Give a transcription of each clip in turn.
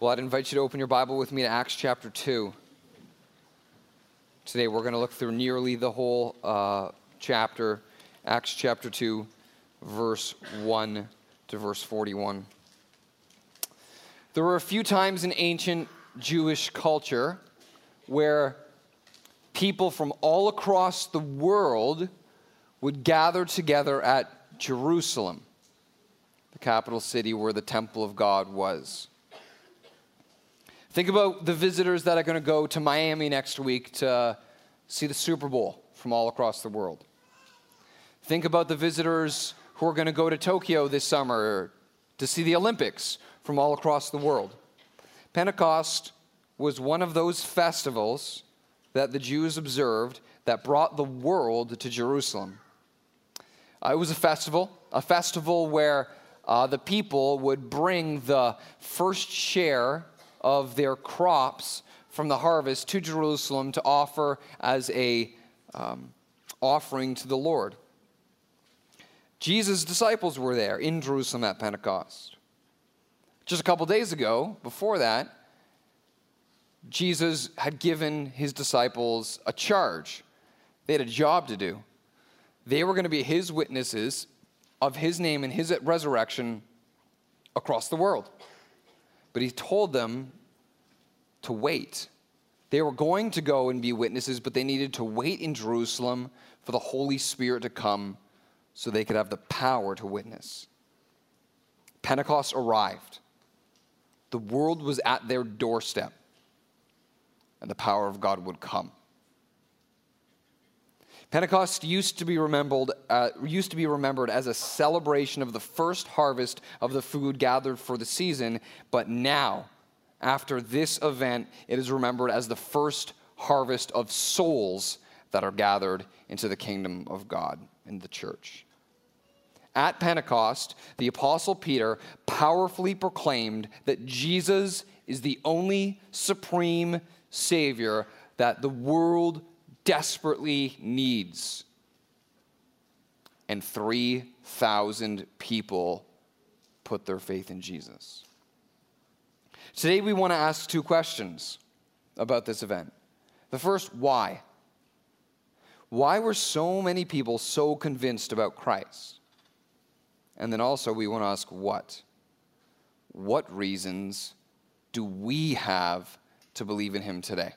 Well, I'd invite you to open your Bible with me to Acts chapter 2. Today we're going to look through nearly the whole uh, chapter, Acts chapter 2, verse 1 to verse 41. There were a few times in ancient Jewish culture where people from all across the world would gather together at Jerusalem, the capital city where the temple of God was. Think about the visitors that are going to go to Miami next week to see the Super Bowl from all across the world. Think about the visitors who are going to go to Tokyo this summer to see the Olympics from all across the world. Pentecost was one of those festivals that the Jews observed that brought the world to Jerusalem. Uh, it was a festival, a festival where uh, the people would bring the first share of their crops from the harvest to Jerusalem to offer as a um, offering to the Lord. Jesus' disciples were there in Jerusalem at Pentecost. Just a couple days ago, before that, Jesus had given his disciples a charge. They had a job to do. They were going to be his witnesses of his name and his resurrection across the world. But he told them to wait. They were going to go and be witnesses, but they needed to wait in Jerusalem for the Holy Spirit to come so they could have the power to witness. Pentecost arrived. The world was at their doorstep, and the power of God would come. Pentecost used to be remembered uh, used to be remembered as a celebration of the first harvest of the food gathered for the season, but now, after this event, it is remembered as the first harvest of souls that are gathered into the kingdom of God in the church. At Pentecost, the Apostle Peter powerfully proclaimed that Jesus is the only supreme Savior that the world desperately needs. And 3,000 people put their faith in Jesus. Today, we want to ask two questions about this event. The first, why? Why were so many people so convinced about Christ? And then also, we want to ask what? What reasons do we have to believe in him today?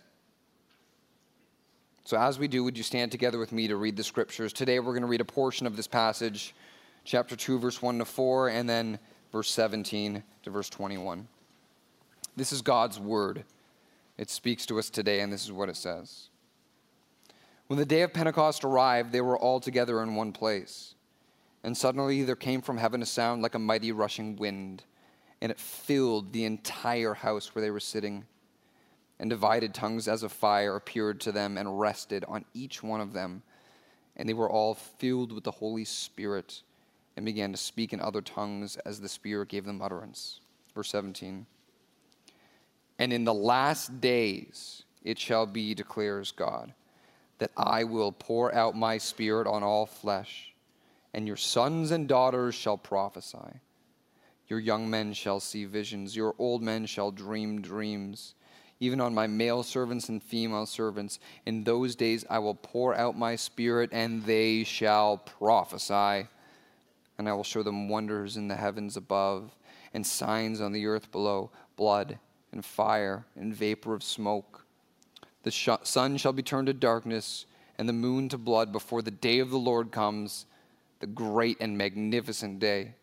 So, as we do, would you stand together with me to read the scriptures? Today, we're going to read a portion of this passage, chapter 2, verse 1 to 4, and then verse 17 to verse 21. This is God's word. It speaks to us today, and this is what it says. When the day of Pentecost arrived, they were all together in one place. And suddenly there came from heaven a sound like a mighty rushing wind, and it filled the entire house where they were sitting and divided tongues as of fire appeared to them and rested on each one of them. And they were all filled with the Holy Spirit and began to speak in other tongues as the Spirit gave them utterance. Verse 17. And in the last days it shall be, declares God, that I will pour out my Spirit on all flesh, and your sons and daughters shall prophesy. Your young men shall see visions, your old men shall dream dreams even on my male servants and female servants. In those days I will pour out my spirit, and they shall prophesy. And I will show them wonders in the heavens above, and signs on the earth below blood, and fire, and vapor of smoke. The sh- sun shall be turned to darkness, and the moon to blood before the day of the Lord comes, the great and magnificent day.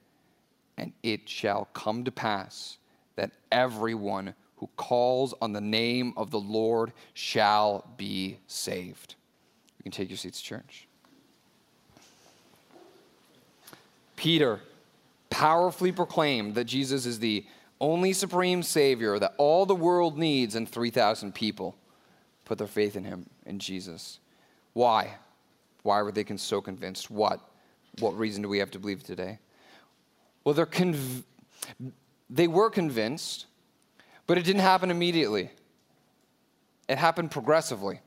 And it shall come to pass that everyone who calls on the name of the Lord shall be saved. You can take your seats, church. Peter powerfully proclaimed that Jesus is the only supreme Savior that all the world needs, and 3,000 people put their faith in him, in Jesus. Why? Why were they so convinced? What? What reason do we have to believe today? Well, they're conv- they were convinced but it didn't happen immediately, it happened progressively.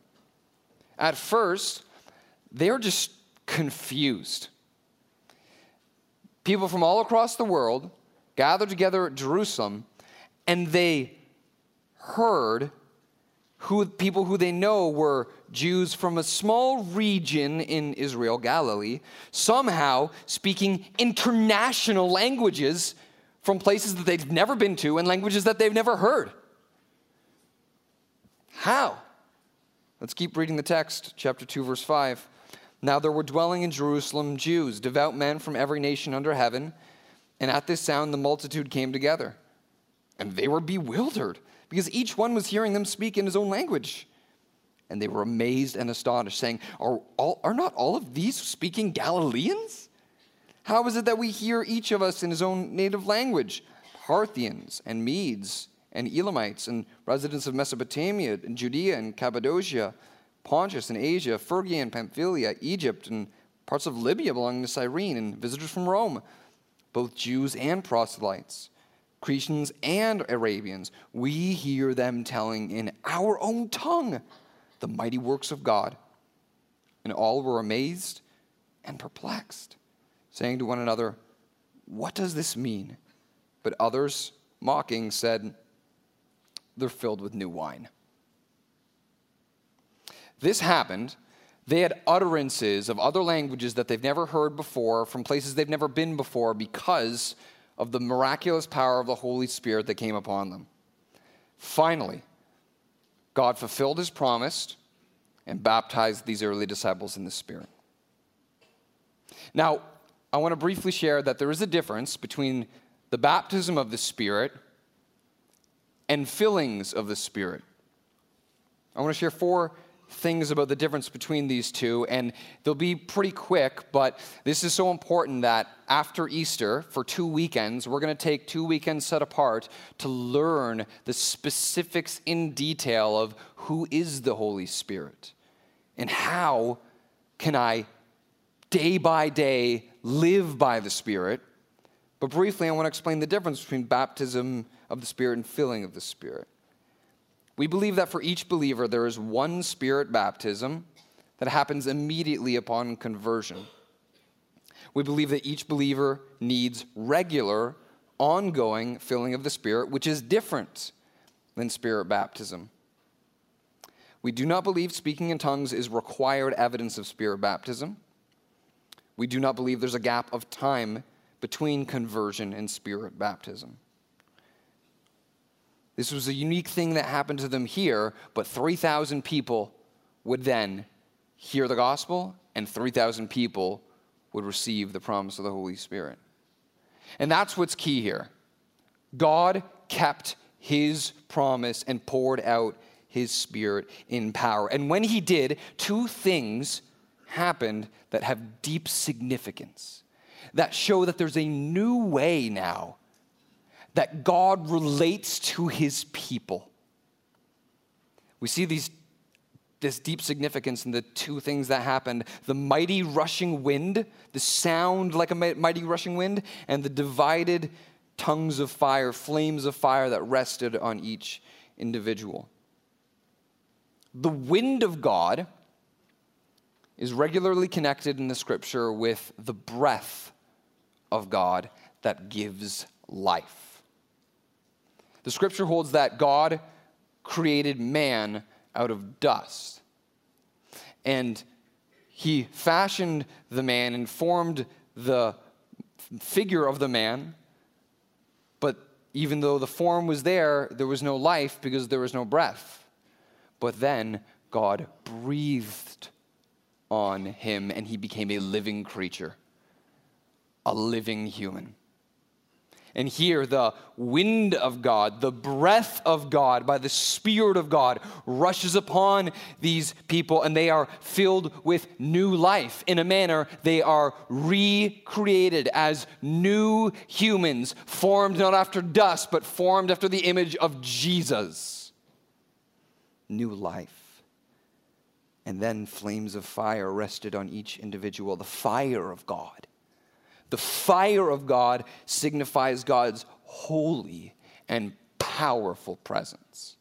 At first, they were just confused. People from all across the world gathered together at Jerusalem and they heard who people who they know were Jews from a small region in Israel, Galilee, somehow speaking international languages from places that they've never been to and languages that they've never heard. How? Let's keep reading the text, chapter 2, verse 5. Now there were dwelling in Jerusalem Jews, devout men from every nation under heaven, and at this sound the multitude came together. And they were bewildered, because each one was hearing them speak in his own language. And they were amazed and astonished, saying, Are, all, are not all of these speaking Galileans? How is it that we hear each of us in his own native language? Parthians and Medes and Elamites and residents of Mesopotamia and Judea and Cappadocia Pontus and Asia, Phrygia and Pamphylia, Egypt, and parts of Libya belonging to Cyrene, and visitors from Rome, both Jews and proselytes, Cretans and Arabians. We hear them telling in our own tongue the mighty works of God. And all were amazed and perplexed, saying to one another, What does this mean? But others, mocking, said, They're filled with new wine this happened, they had utterances of other languages that they've never heard before from places they've never been before because of the miraculous power of the Holy Spirit that came upon them. Finally, God fulfilled his promise and baptized these early disciples in the Spirit. Now, I want to briefly share that there is a difference between the baptism of the Spirit and fillings of the Spirit. I want to share four things about the difference between these two, and they'll be pretty quick, but this is so important that after Easter, for two weekends, we're going to take two weekends set apart to learn the specifics in detail of who is the Holy Spirit and how can I, day by day, live by the Spirit. But briefly, I want to explain the difference between baptism of the Spirit and filling of the Spirit. We believe that for each believer, there is one spirit baptism that happens immediately upon conversion. We believe that each believer needs regular, ongoing filling of the Spirit, which is different than spirit baptism. We do not believe speaking in tongues is required evidence of spirit baptism. We do not believe there's a gap of time between conversion and spirit baptism. This was a unique thing that happened to them here, but 3,000 people would then hear the gospel, and 3,000 people would receive the promise of the Holy Spirit. And that's what's key here. God kept his promise and poured out his spirit in power. And when he did, two things happened that have deep significance, that show that there's a new way now that God relates to his people. We see these, this deep significance in the two things that happened the mighty rushing wind, the sound like a mighty rushing wind, and the divided tongues of fire, flames of fire that rested on each individual. The wind of God is regularly connected in the scripture with the breath of God that gives life. The scripture holds that God created man out of dust. And he fashioned the man and formed the figure of the man. But even though the form was there, there was no life because there was no breath. But then God breathed on him and he became a living creature, a living human. And here, the wind of God, the breath of God by the Spirit of God rushes upon these people, and they are filled with new life. In a manner, they are recreated as new humans, formed not after dust, but formed after the image of Jesus. New life. And then flames of fire rested on each individual, the fire of God the fire of God signifies God's holy and powerful presence.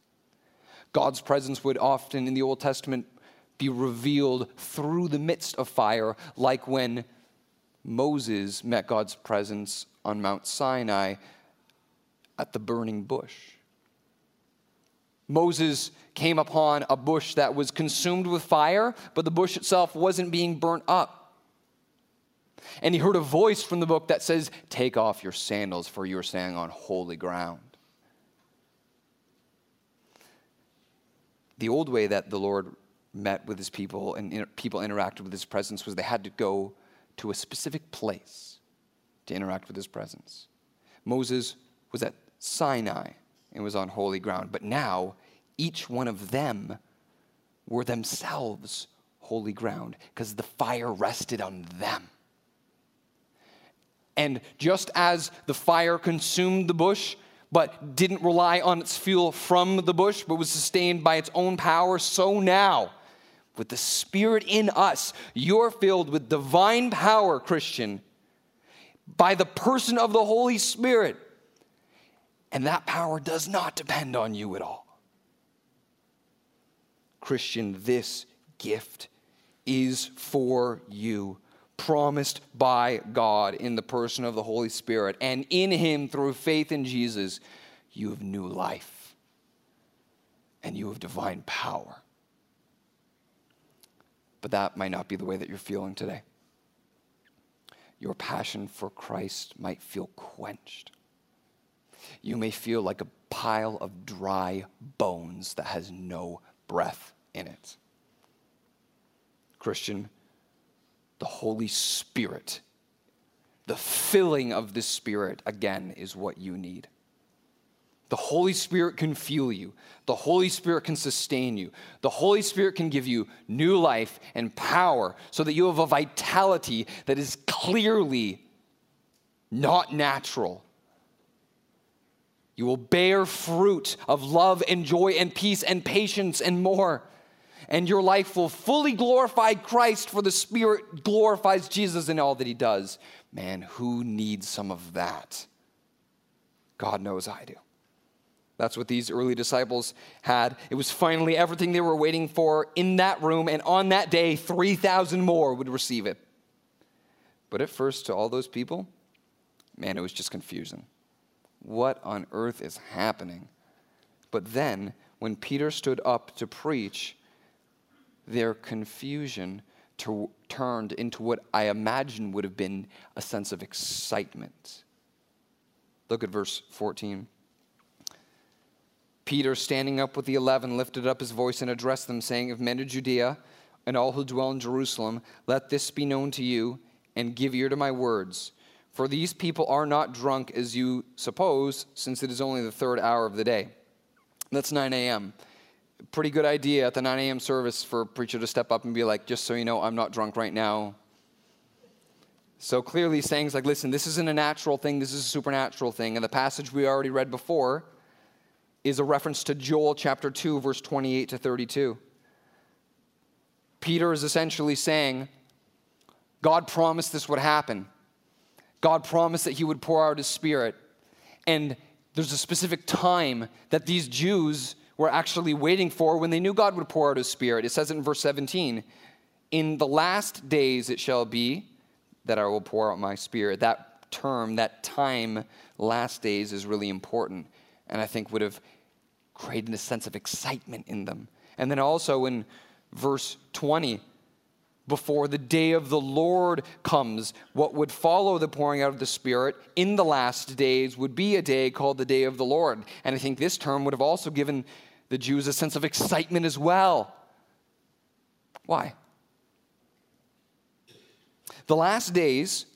God's presence would often in the Old Testament be revealed through the midst of fire, like when Moses met God's presence on Mount Sinai at the burning bush. Moses came upon a bush that was consumed with fire, but the bush itself wasn't being burnt up. And he heard a voice from the book that says, Take off your sandals, for you are standing on holy ground. The old way that the Lord met with his people and people interacted with his presence was they had to go to a specific place to interact with his presence. Moses was at Sinai and was on holy ground, but now each one of them were themselves holy ground because the fire rested on them. And just as the fire consumed the bush, but didn't rely on its fuel from the bush, but was sustained by its own power, so now, with the Spirit in us, you're filled with divine power, Christian, by the person of the Holy Spirit. And that power does not depend on you at all. Christian, this gift is for you, promised by God in the person of the Holy Spirit. And in Him, through faith in Jesus, you have new life and you have divine power. But that might not be the way that you're feeling today. Your passion for Christ might feel quenched. You may feel like a pile of dry bones that has no breath in it. Christian, the Holy Spirit, the filling of the Spirit, again, is what you need. The Holy Spirit can fuel you. The Holy Spirit can sustain you. The Holy Spirit can give you new life and power so that you have a vitality that is clearly not natural you will bear fruit of love and joy and peace and patience and more. And your life will fully glorify Christ, for the Spirit glorifies Jesus in all that He does. Man, who needs some of that? God knows I do. That's what these early disciples had. It was finally everything they were waiting for in that room, and on that day, 3,000 more would receive it. But at first, to all those people, man, it was just confusing. What on earth is happening? But then, when Peter stood up to preach, their confusion to, turned into what I imagine would have been a sense of excitement. Look at verse 14. Peter, standing up with the eleven, lifted up his voice and addressed them, saying, Of men of Judea and all who dwell in Jerusalem, let this be known to you, and give ear to my words. For these people are not drunk as you suppose, since it is only the third hour of the day. That's 9 a.m. Pretty good idea at the 9 a.m. service for a preacher to step up and be like, just so you know, I'm not drunk right now. So clearly, saying like, listen, this isn't a natural thing, this is a supernatural thing. And the passage we already read before is a reference to Joel chapter 2, verse 28 to 32. Peter is essentially saying, God promised this would happen. God promised that He would pour out His Spirit. And there's a specific time that these Jews were actually waiting for when they knew God would pour out His Spirit. It says it in verse 17 In the last days it shall be that I will pour out my Spirit. That term, that time, last days, is really important. And I think would have created a sense of excitement in them. And then also in verse 20, before the day of the Lord comes. What would follow the pouring out of the Spirit in the last days would be a day called the day of the Lord. And I think this term would have also given the Jews a sense of excitement as well. Why? The last days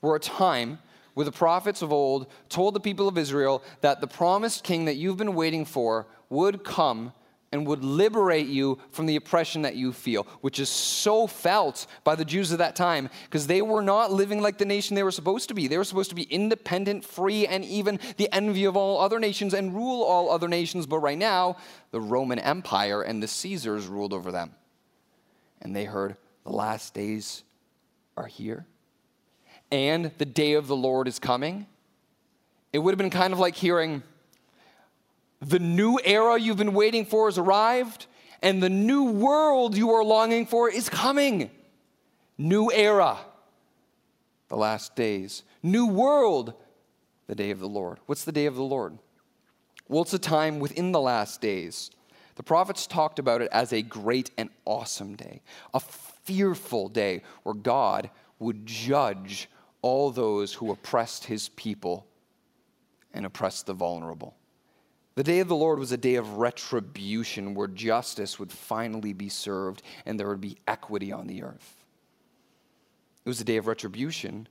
were a time where the prophets of old told the people of Israel that the promised king that you've been waiting for would come and would liberate you from the oppression that you feel, which is so felt by the Jews of that time because they were not living like the nation they were supposed to be. They were supposed to be independent, free, and even the envy of all other nations and rule all other nations. But right now, the Roman Empire and the Caesars ruled over them. And they heard the last days are here and the day of the Lord is coming. It would have been kind of like hearing, the new era you've been waiting for has arrived, and the new world you are longing for is coming. New era, the last days. New world, the day of the Lord. What's the day of the Lord? Well, it's a time within the last days. The prophets talked about it as a great and awesome day, a fearful day where God would judge all those who oppressed his people and oppressed the vulnerable. The day of the Lord was a day of retribution where justice would finally be served and there would be equity on the earth. It was a day of retribution,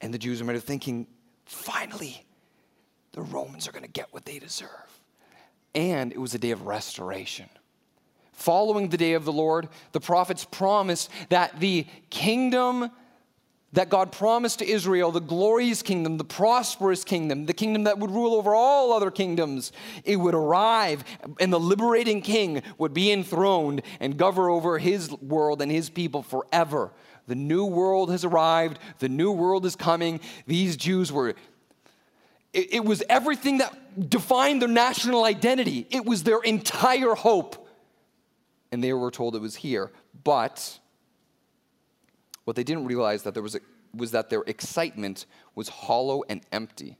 and the Jews are thinking, finally, the Romans are going to get what they deserve. And it was a day of restoration. Following the day of the Lord, the prophets promised that the kingdom that God promised to Israel, the glorious kingdom, the prosperous kingdom, the kingdom that would rule over all other kingdoms, it would arrive and the liberating king would be enthroned and govern over his world and his people forever. The new world has arrived, the new world is coming. These Jews were, it, was everything that defined their national identity, it was their entire hope. And they were told it was here. But what they didn't realize that there was, a, was that their excitement was hollow and empty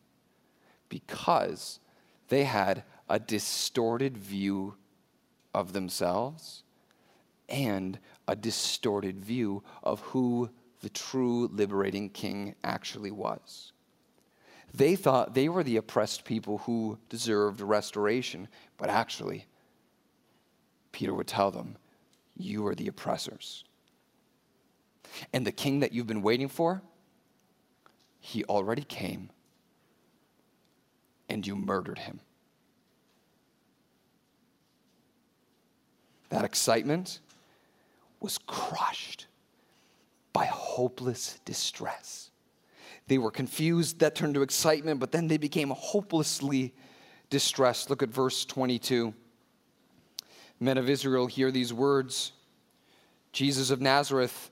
because they had a distorted view of themselves and a distorted view of who the true liberating king actually was. They thought they were the oppressed people who deserved restoration, but actually, Peter would tell them, You are the oppressors. And the king that you've been waiting for, he already came and you murdered him. That excitement was crushed by hopeless distress. They were confused, that turned to excitement, but then they became hopelessly distressed. Look at verse 22. Men of Israel, hear these words Jesus of Nazareth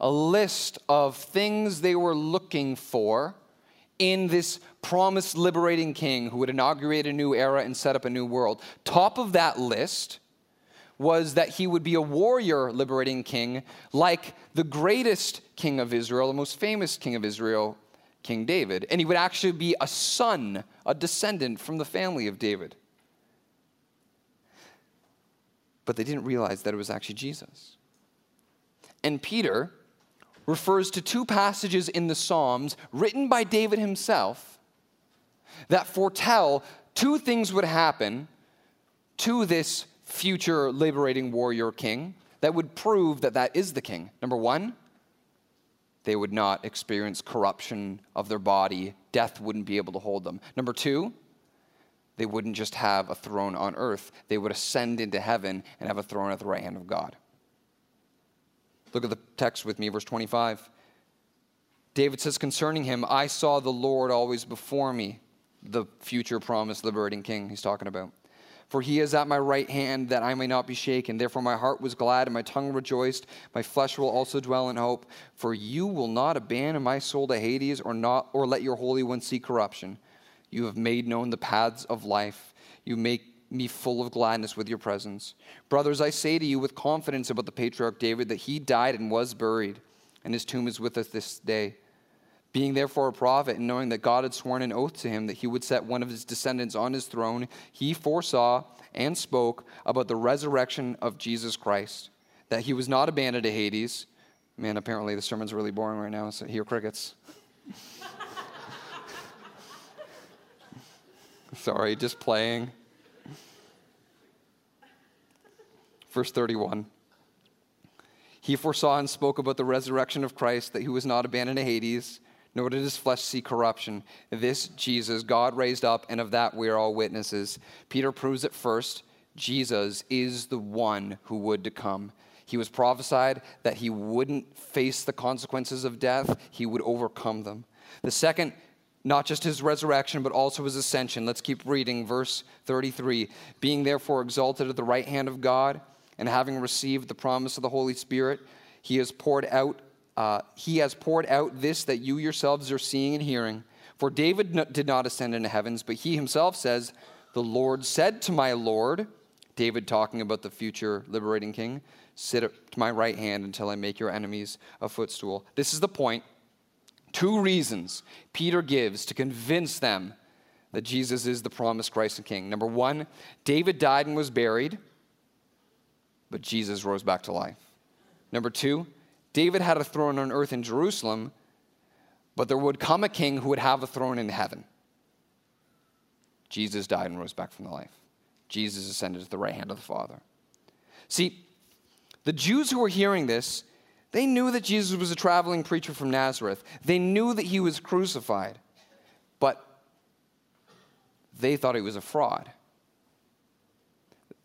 a list of things they were looking for in this promised liberating king who would inaugurate a new era and set up a new world. Top of that list was that he would be a warrior liberating king, like the greatest king of Israel, the most famous king of Israel, King David. And he would actually be a son, a descendant from the family of David. But they didn't realize that it was actually Jesus. And Peter, refers to two passages in the Psalms written by David himself that foretell two things would happen to this future liberating warrior king that would prove that that is the king. Number one, they would not experience corruption of their body, death wouldn't be able to hold them. Number two, they wouldn't just have a throne on earth, they would ascend into heaven and have a throne at the right hand of God. Look at the text with me, verse 25. David says concerning him, I saw the Lord always before me, the future promised liberating king he's talking about. For he is at my right hand that I may not be shaken. Therefore, my heart was glad and my tongue rejoiced. My flesh will also dwell in hope. For you will not abandon my soul to Hades or, not, or let your Holy One see corruption. You have made known the paths of life. You make me full of gladness with your presence. Brothers, I say to you with confidence about the patriarch David that he died and was buried, and his tomb is with us this day. Being therefore a prophet, and knowing that God had sworn an oath to him that he would set one of his descendants on his throne, he foresaw and spoke about the resurrection of Jesus Christ, that he was not abandoned to Hades. Man, apparently the sermon's really boring right now, so hear crickets. Sorry, just playing. Verse 31. He foresaw and spoke about the resurrection of Christ, that he was not abandoned to Hades, nor did his flesh see corruption. This Jesus God raised up, and of that we are all witnesses. Peter proves it first Jesus is the one who would to come. He was prophesied that he wouldn't face the consequences of death, he would overcome them. The second not just his resurrection, but also his ascension. Let's keep reading verse 33. Being therefore exalted at the right hand of God, and having received the promise of the Holy Spirit, he has poured out. Uh, he has poured out this that you yourselves are seeing and hearing. For David did not ascend into heavens, but he himself says, "The Lord said to my Lord." David talking about the future liberating king, "Sit to my right hand until I make your enemies a footstool." This is the point Two reasons Peter gives to convince them that Jesus is the promised Christ and King. Number one, David died and was buried, but Jesus rose back to life. Number two, David had a throne on earth in Jerusalem, but there would come a king who would have a throne in heaven. Jesus died and rose back from the life. Jesus ascended to the right hand of the Father. See, the Jews who were hearing this they knew that Jesus was a traveling preacher from Nazareth. They knew that he was crucified, but they thought he was a fraud.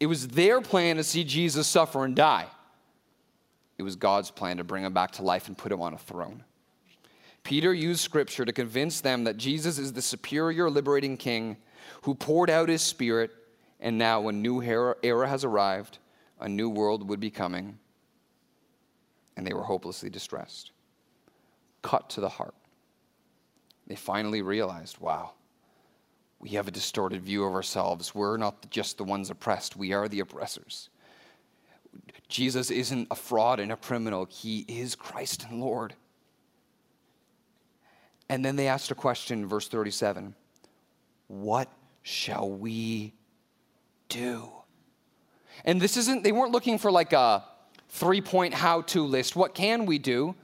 It was their plan to see Jesus suffer and die. It was God's plan to bring him back to life and put him on a throne. Peter used scripture to convince them that Jesus is the superior liberating king who poured out his spirit, and now a new era has arrived, a new world would be coming and they were hopelessly distressed. Cut to the heart. They finally realized wow, we have a distorted view of ourselves. We're not just the ones oppressed, we are the oppressors. Jesus isn't a fraud and a criminal, he is Christ and Lord. And then they asked a question, verse 37 What shall we do? And this isn't, they weren't looking for like a, three point how to list. What can we do?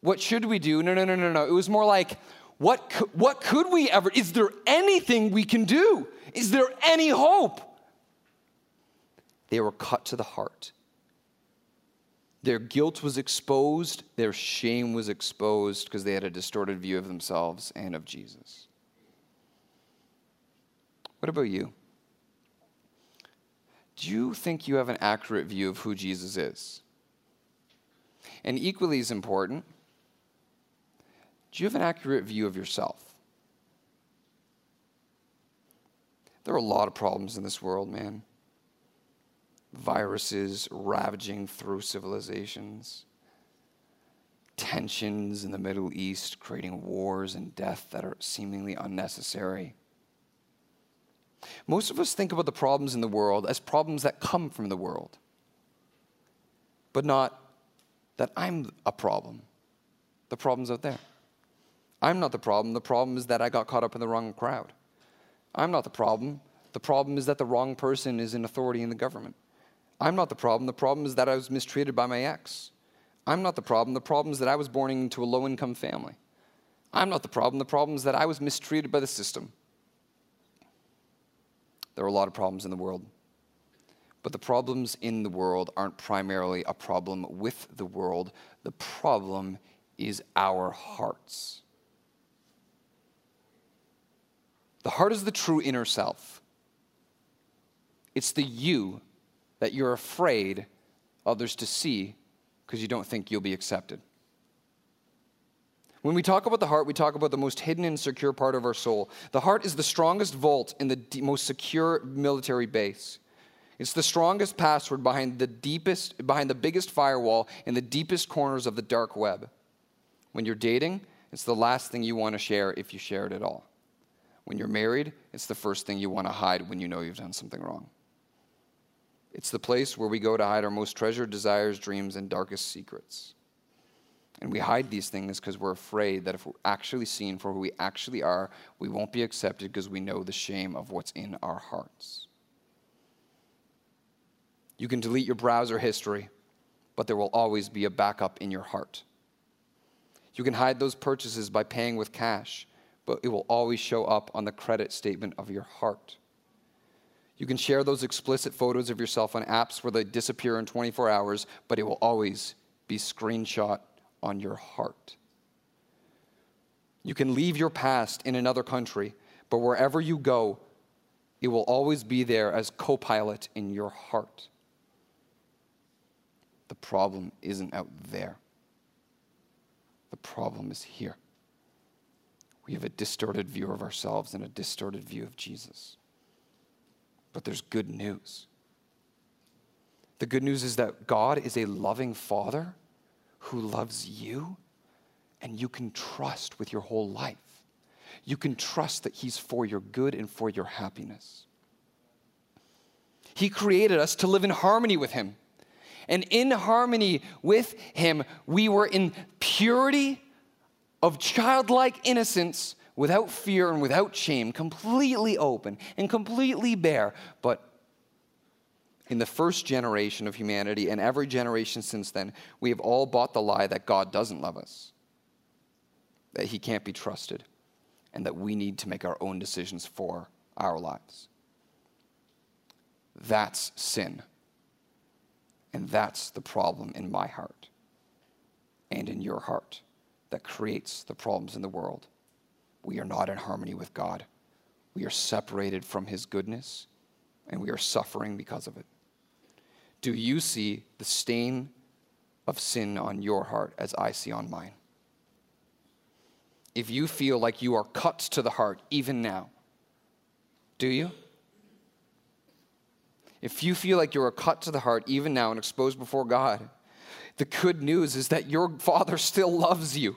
What should we do? No, no, no, no, no. It was more like, what, what could we ever? Is there anything we can do? Is there any hope? They were cut to the heart. Their guilt was exposed, their shame was exposed because they had a distorted view of themselves and of Jesus. What about you? do you think you have an accurate view of who Jesus is? And equally as important, do you have an accurate view of yourself? There are a lot of problems in this world, man. Viruses ravaging through civilizations, tensions in the Middle East creating wars and death that are seemingly unnecessary. Most of us think about the problems in the world as problems that come from the world, but not that I'm a problem. The problem's out there. I'm not the problem. The problem is that I got caught up in the wrong crowd. I'm not the problem. The problem is that the wrong person is in authority in the government. I'm not the problem. The problem is that I was mistreated by my ex. I'm not the problem. The problem is that I was born into a low income family. I'm not the problem. The problem is that I was mistreated by the system. There are a lot of problems in the world. But the problems in the world aren't primarily a problem with the world, the problem is our hearts. The heart is the true inner self. It's the you that you're afraid others to see because you don't think you'll be accepted. When we talk about the heart, we talk about the most hidden and secure part of our soul. The heart is the strongest vault in the most secure military base. It's the strongest password behind the deepest, behind the biggest firewall in the deepest corners of the dark web. When you're dating, it's the last thing you want to share if you share it at all. When you're married, it's the first thing you want to hide when you know you've done something wrong. It's the place where we go to hide our most treasured desires, dreams, and darkest secrets. And we hide these things because we're afraid that if we're actually seen for who we actually are, we won't be accepted because we know the shame of what's in our hearts. You can delete your browser history, but there will always be a backup in your heart. You can hide those purchases by paying with cash, but it will always show up on the credit statement of your heart. You can share those explicit photos of yourself on apps where they disappear in 24 hours, but it will always be screenshot on your heart. You can leave your past in another country, but wherever you go, it will always be there as co pilot in your heart. The problem isn't out there, the problem is here. We have a distorted view of ourselves and a distorted view of Jesus. But there's good news. The good news is that God is a loving Father who loves you, and you can trust with your whole life. You can trust that He's for your good and for your happiness. He created us to live in harmony with Him. And in harmony with Him, we were in purity of childlike innocence without fear and without shame, completely open and completely bare. But in the first generation of humanity and every generation since then, we have all bought the lie that God doesn't love us, that He can't be trusted, and that we need to make our own decisions for our lives. That's sin. And that's the problem in my heart and in your heart that creates the problems in the world. We are not in harmony with God. We are separated from His goodness, and we are suffering because of it. Do you see the stain of sin on your heart as I see on mine? If you feel like you are cut to the heart even now, do you? If you feel like you are cut to the heart even now and exposed before God, the good news is that your Father still loves you.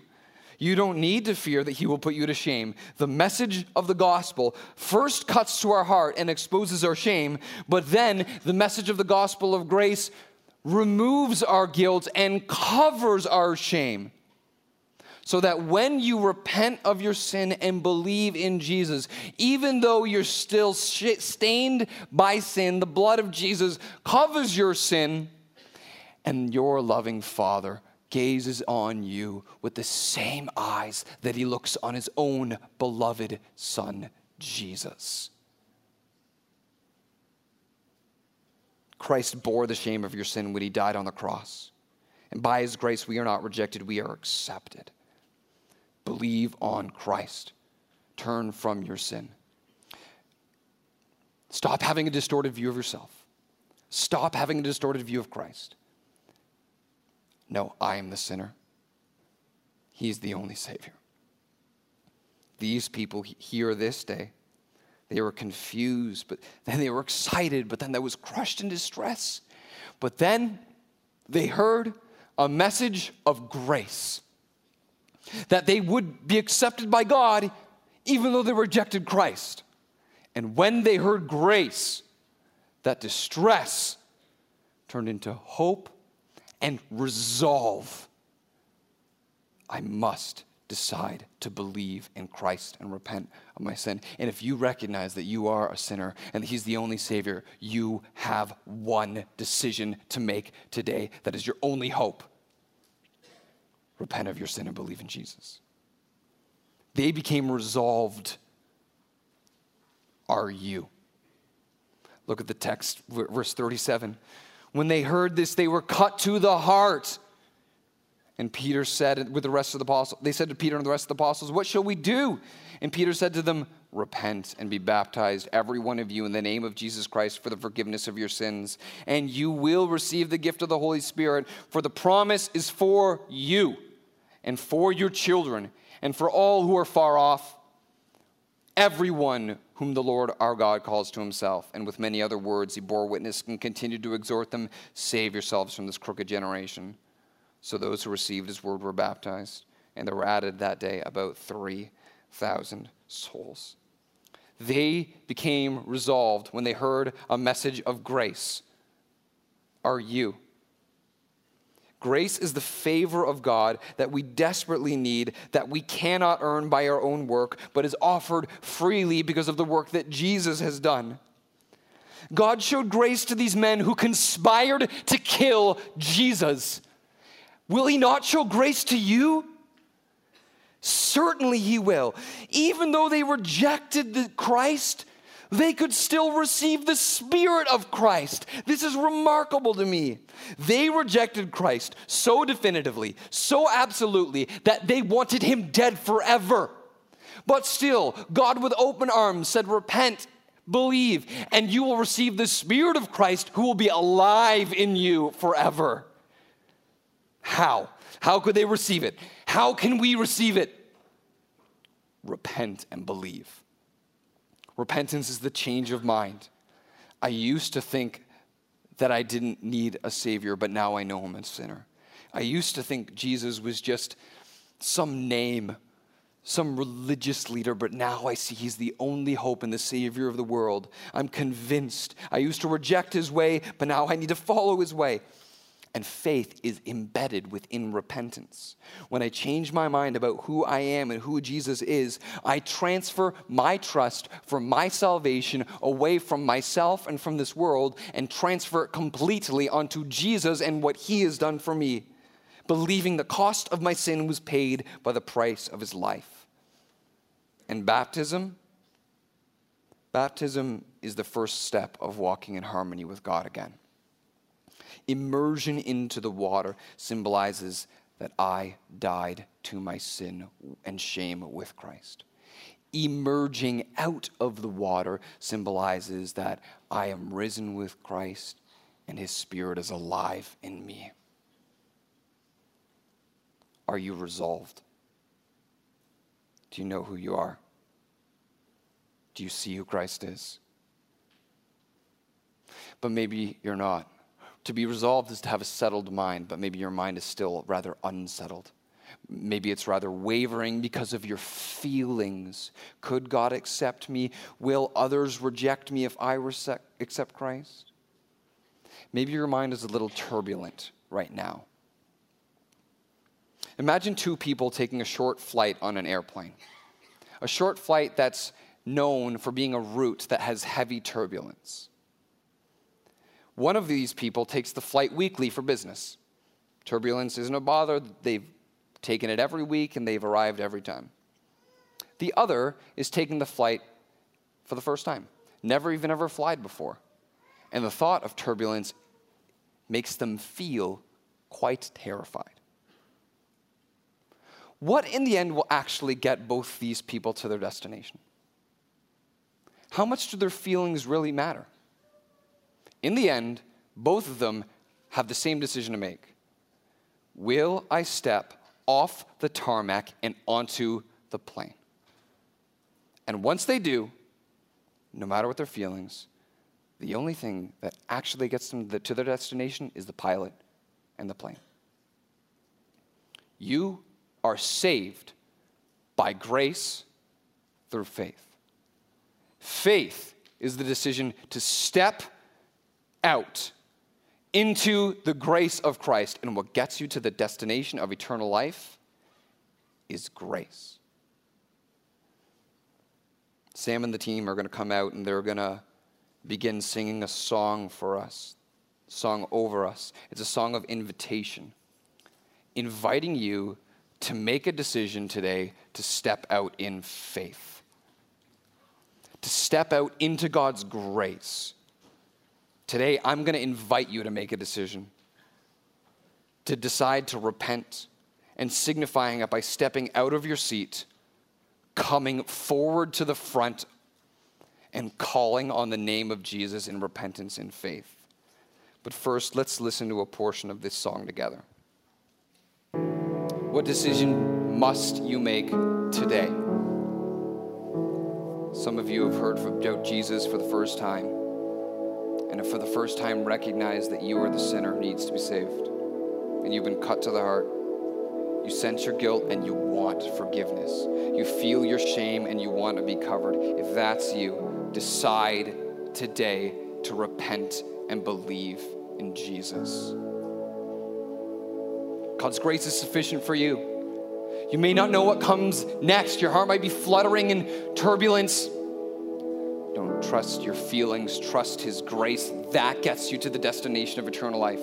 You don't need to fear that He will put you to shame. The message of the gospel first cuts to our heart and exposes our shame, but then the message of the gospel of grace removes our guilt and covers our shame so that when you repent of your sin and believe in Jesus, even though you're still stained by sin, the blood of Jesus covers your sin, and your loving Father gazes on you with the same eyes that he looks on his own beloved Son, Jesus. Christ bore the shame of your sin when he died on the cross. And by his grace, we are not rejected, we are accepted. Believe on Christ. Turn from your sin. Stop having a distorted view of yourself. Stop having a distorted view of Christ. No, I am the sinner. He's the only Savior. These people here this day, they were confused, but then they were excited, but then they was crushed in distress. But then they heard a message of grace that they would be accepted by God even though they rejected Christ. And when they heard grace, that distress turned into hope and resolve. I must decide to believe in Christ and repent of my sin. And if you recognize that you are a sinner and that He's the only Savior, you have one decision to make today that is your only hope repent of your sin and believe in Jesus. They became resolved. Are you? Look at the text, verse 37. When they heard this, they were cut to the heart. And Peter said, with the rest of the apostles, they said to Peter and the rest of the apostles, What shall we do? And Peter said to them, Repent and be baptized, every one of you, in the name of Jesus Christ for the forgiveness of your sins, and you will receive the gift of the Holy Spirit, for the promise is for you and for your children and for all who are far off, everyone whom the Lord our God calls to himself. And with many other words, he bore witness and continued to exhort them save yourselves from this crooked generation. So those who received his word were baptized, and there were added that day about 3,000 souls. They became resolved when they heard a message of grace. Are you? Grace is the favor of God that we desperately need, that we cannot earn by our own work, but is offered freely because of the work that Jesus has done. God showed grace to these men who conspired to kill Jesus. Will He not show grace to you? Certainly He will. Even though they rejected the Christ, they could still receive the Spirit of Christ. This is remarkable to me. They rejected Christ so definitively, so absolutely, that they wanted him dead forever. But still, God with open arms said, Repent, believe, and you will receive the Spirit of Christ who will be alive in you forever. How? How could they receive it? How can we receive it? repent and believe. Repentance is the change of mind. I used to think that I didn't need a Savior, but now I know I'm a sinner. I used to think Jesus was just some name, some religious leader, but now I see he's the only hope and the Savior of the world. I'm convinced. I used to reject his way, but now I need to follow his way. And faith is embedded within repentance. When I change my mind about who I am and who Jesus is, I transfer my trust for my salvation away from myself and from this world and transfer it completely onto Jesus and what he has done for me, believing the cost of my sin was paid by the price of his life. And baptism, baptism is the first step of walking in harmony with God again. Immersion into the water symbolizes that I died to my sin and shame with Christ. Emerging out of the water symbolizes that I am risen with Christ and his spirit is alive in me. Are you resolved? Do you know who you are? Do you see who Christ is? But maybe you're not. To be resolved is to have a settled mind, but maybe your mind is still rather unsettled. Maybe it's rather wavering because of your feelings. Could God accept me? Will others reject me if I accept Christ? Maybe your mind is a little turbulent right now. Imagine two people taking a short flight on an airplane. A short flight that's known for being a route that has heavy turbulence. One of these people takes the flight weekly for business. Turbulence isn't a bother. They've taken it every week and they've arrived every time. The other is taking the flight for the first time, never even ever flied before. And the thought of turbulence makes them feel quite terrified. What in the end will actually get both these people to their destination? How much do their feelings really matter? In the end, both of them have the same decision to make. Will I step off the tarmac and onto the plane? And once they do, no matter what their feelings, the only thing that actually gets them to their destination is the pilot and the plane. You are saved by grace through faith. Faith is the decision to step out into the grace of Christ. And what gets you to the destination of eternal life is grace. Sam and the team are going to come out and they're going to begin singing a song for us, song over us. It's a song of invitation, inviting you to make a decision today to step out in faith, to step out into God's grace Today, I'm going to invite you to make a decision, to decide to repent, and signifying it by stepping out of your seat, coming forward to the front, and calling on the name of Jesus in repentance and faith. But first, let's listen to a portion of this song together. What decision must you make today? Some of you have heard about Jesus for the first time and for the first time recognize that you are the sinner who needs to be saved, and you've been cut to the heart. You sense your guilt and you want forgiveness. You feel your shame and you want to be covered. If that's you, decide today to repent and believe in Jesus. God's grace is sufficient for you. You may not know what comes next. Your heart might be fluttering in turbulence. Trust your feelings, trust His grace. That gets you to the destination of eternal life.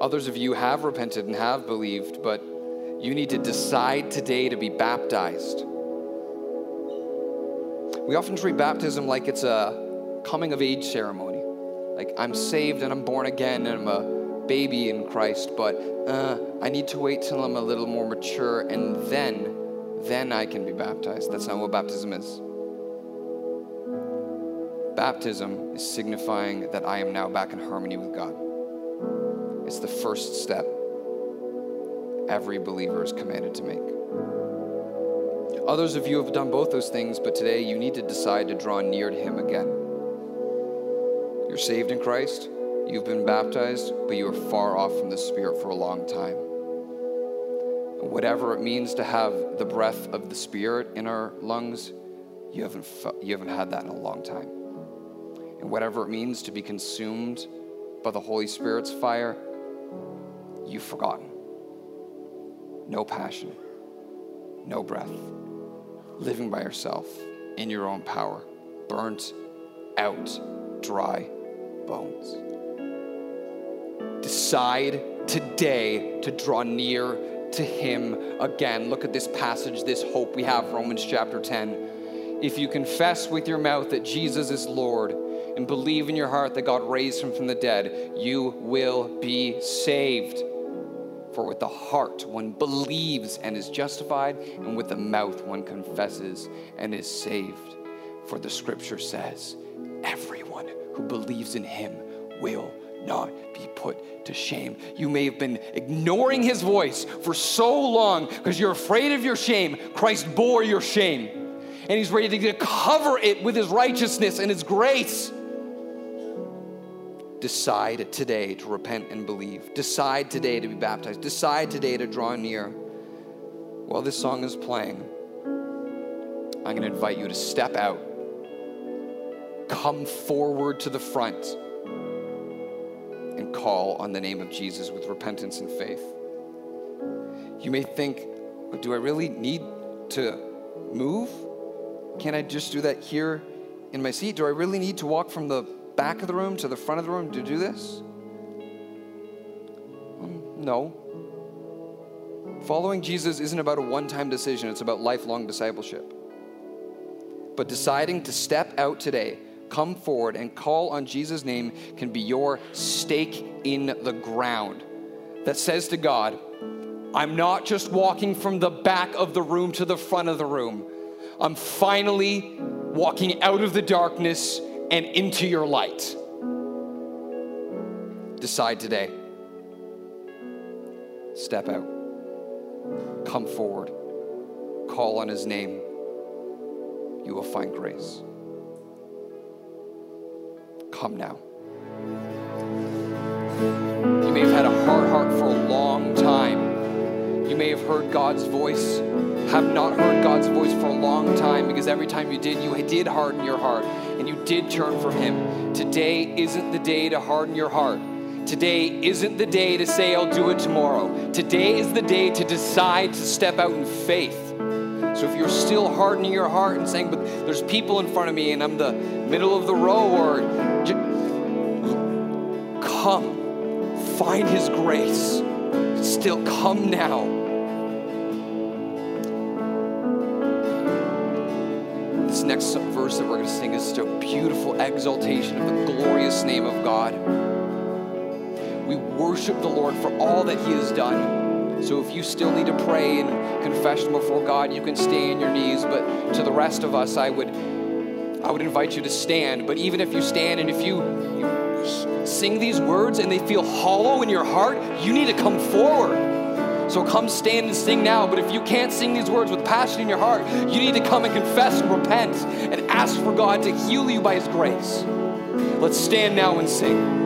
Others of you have repented and have believed, but you need to decide today to be baptized. We often treat baptism like it's a coming of age ceremony. Like I'm saved and I'm born again and I'm a baby in Christ, but uh, I need to wait till I'm a little more mature and then, then I can be baptized. That's not what baptism is. Baptism is signifying that I am now back in harmony with God. It's the first step every believer is commanded to make. Others of you have done both those things, but today you need to decide to draw near to Him again. You're saved in Christ, you've been baptized, but you are far off from the Spirit for a long time. Whatever it means to have the breath of the Spirit in our lungs, you haven't, you haven't had that in a long time. And whatever it means to be consumed by the Holy Spirit's fire, you've forgotten. No passion, no breath living by yourself in your own power, burnt out, dry bones. Decide today to draw near to Him again. Look at this passage, this hope we have, Romans chapter 10. If you confess with your mouth that Jesus is Lord and believe in your heart that God raised him from the dead, you will be saved. For with the heart one believes and is justified, and with the mouth one confesses and is saved. For the scripture says, everyone who believes in him will not be put to shame. You may have been ignoring his voice for so long because you're afraid of your shame. Christ bore your shame, and he's ready to cover it with his righteousness and his grace. Decide today to repent and believe. Decide today to be baptized. Decide today to draw near. While this song is playing, I'm going to invite you to step out, come forward to the front, and call on the name of Jesus with repentance and faith. You may think, do I really need to move? Can I just do that here in my seat? Do I really need to walk from the back of the room to the front of the room to do this? Um, no. Following Jesus isn't about a one time decision, it's about lifelong discipleship. But deciding to step out today, come forward, and call on Jesus' name can be your stake in the ground that says to God, I'm not just walking from the back of the room to the front of the room. I'm finally walking out of the darkness and into your light. Decide today. Step out. Come forward. Call on his name. You will find grace. Come now. You may have had a hard heart for a long time. You may have heard God's voice, have not heard God's voice for a long time because every time you did, you did harden your heart and you did turn from Him. Today isn't the day to harden your heart. Today isn't the day to say, I'll do it tomorrow. Today is the day to decide to step out in faith. So if you're still hardening your heart and saying, but there's people in front of me and I'm the middle of the row, or come, find His grace. Still come now. Next verse that we're going to sing is a beautiful exaltation of the glorious name of God. We worship the Lord for all that He has done. So if you still need to pray and confession before God, you can stay on your knees. But to the rest of us, I would, I would invite you to stand. But even if you stand and if you, you sing these words and they feel hollow in your heart, you need to come forward. So come stand and sing now. But if you can't sing these words with passion in your heart, you need to come and confess and repent and ask for God to heal you by His grace. Let's stand now and sing.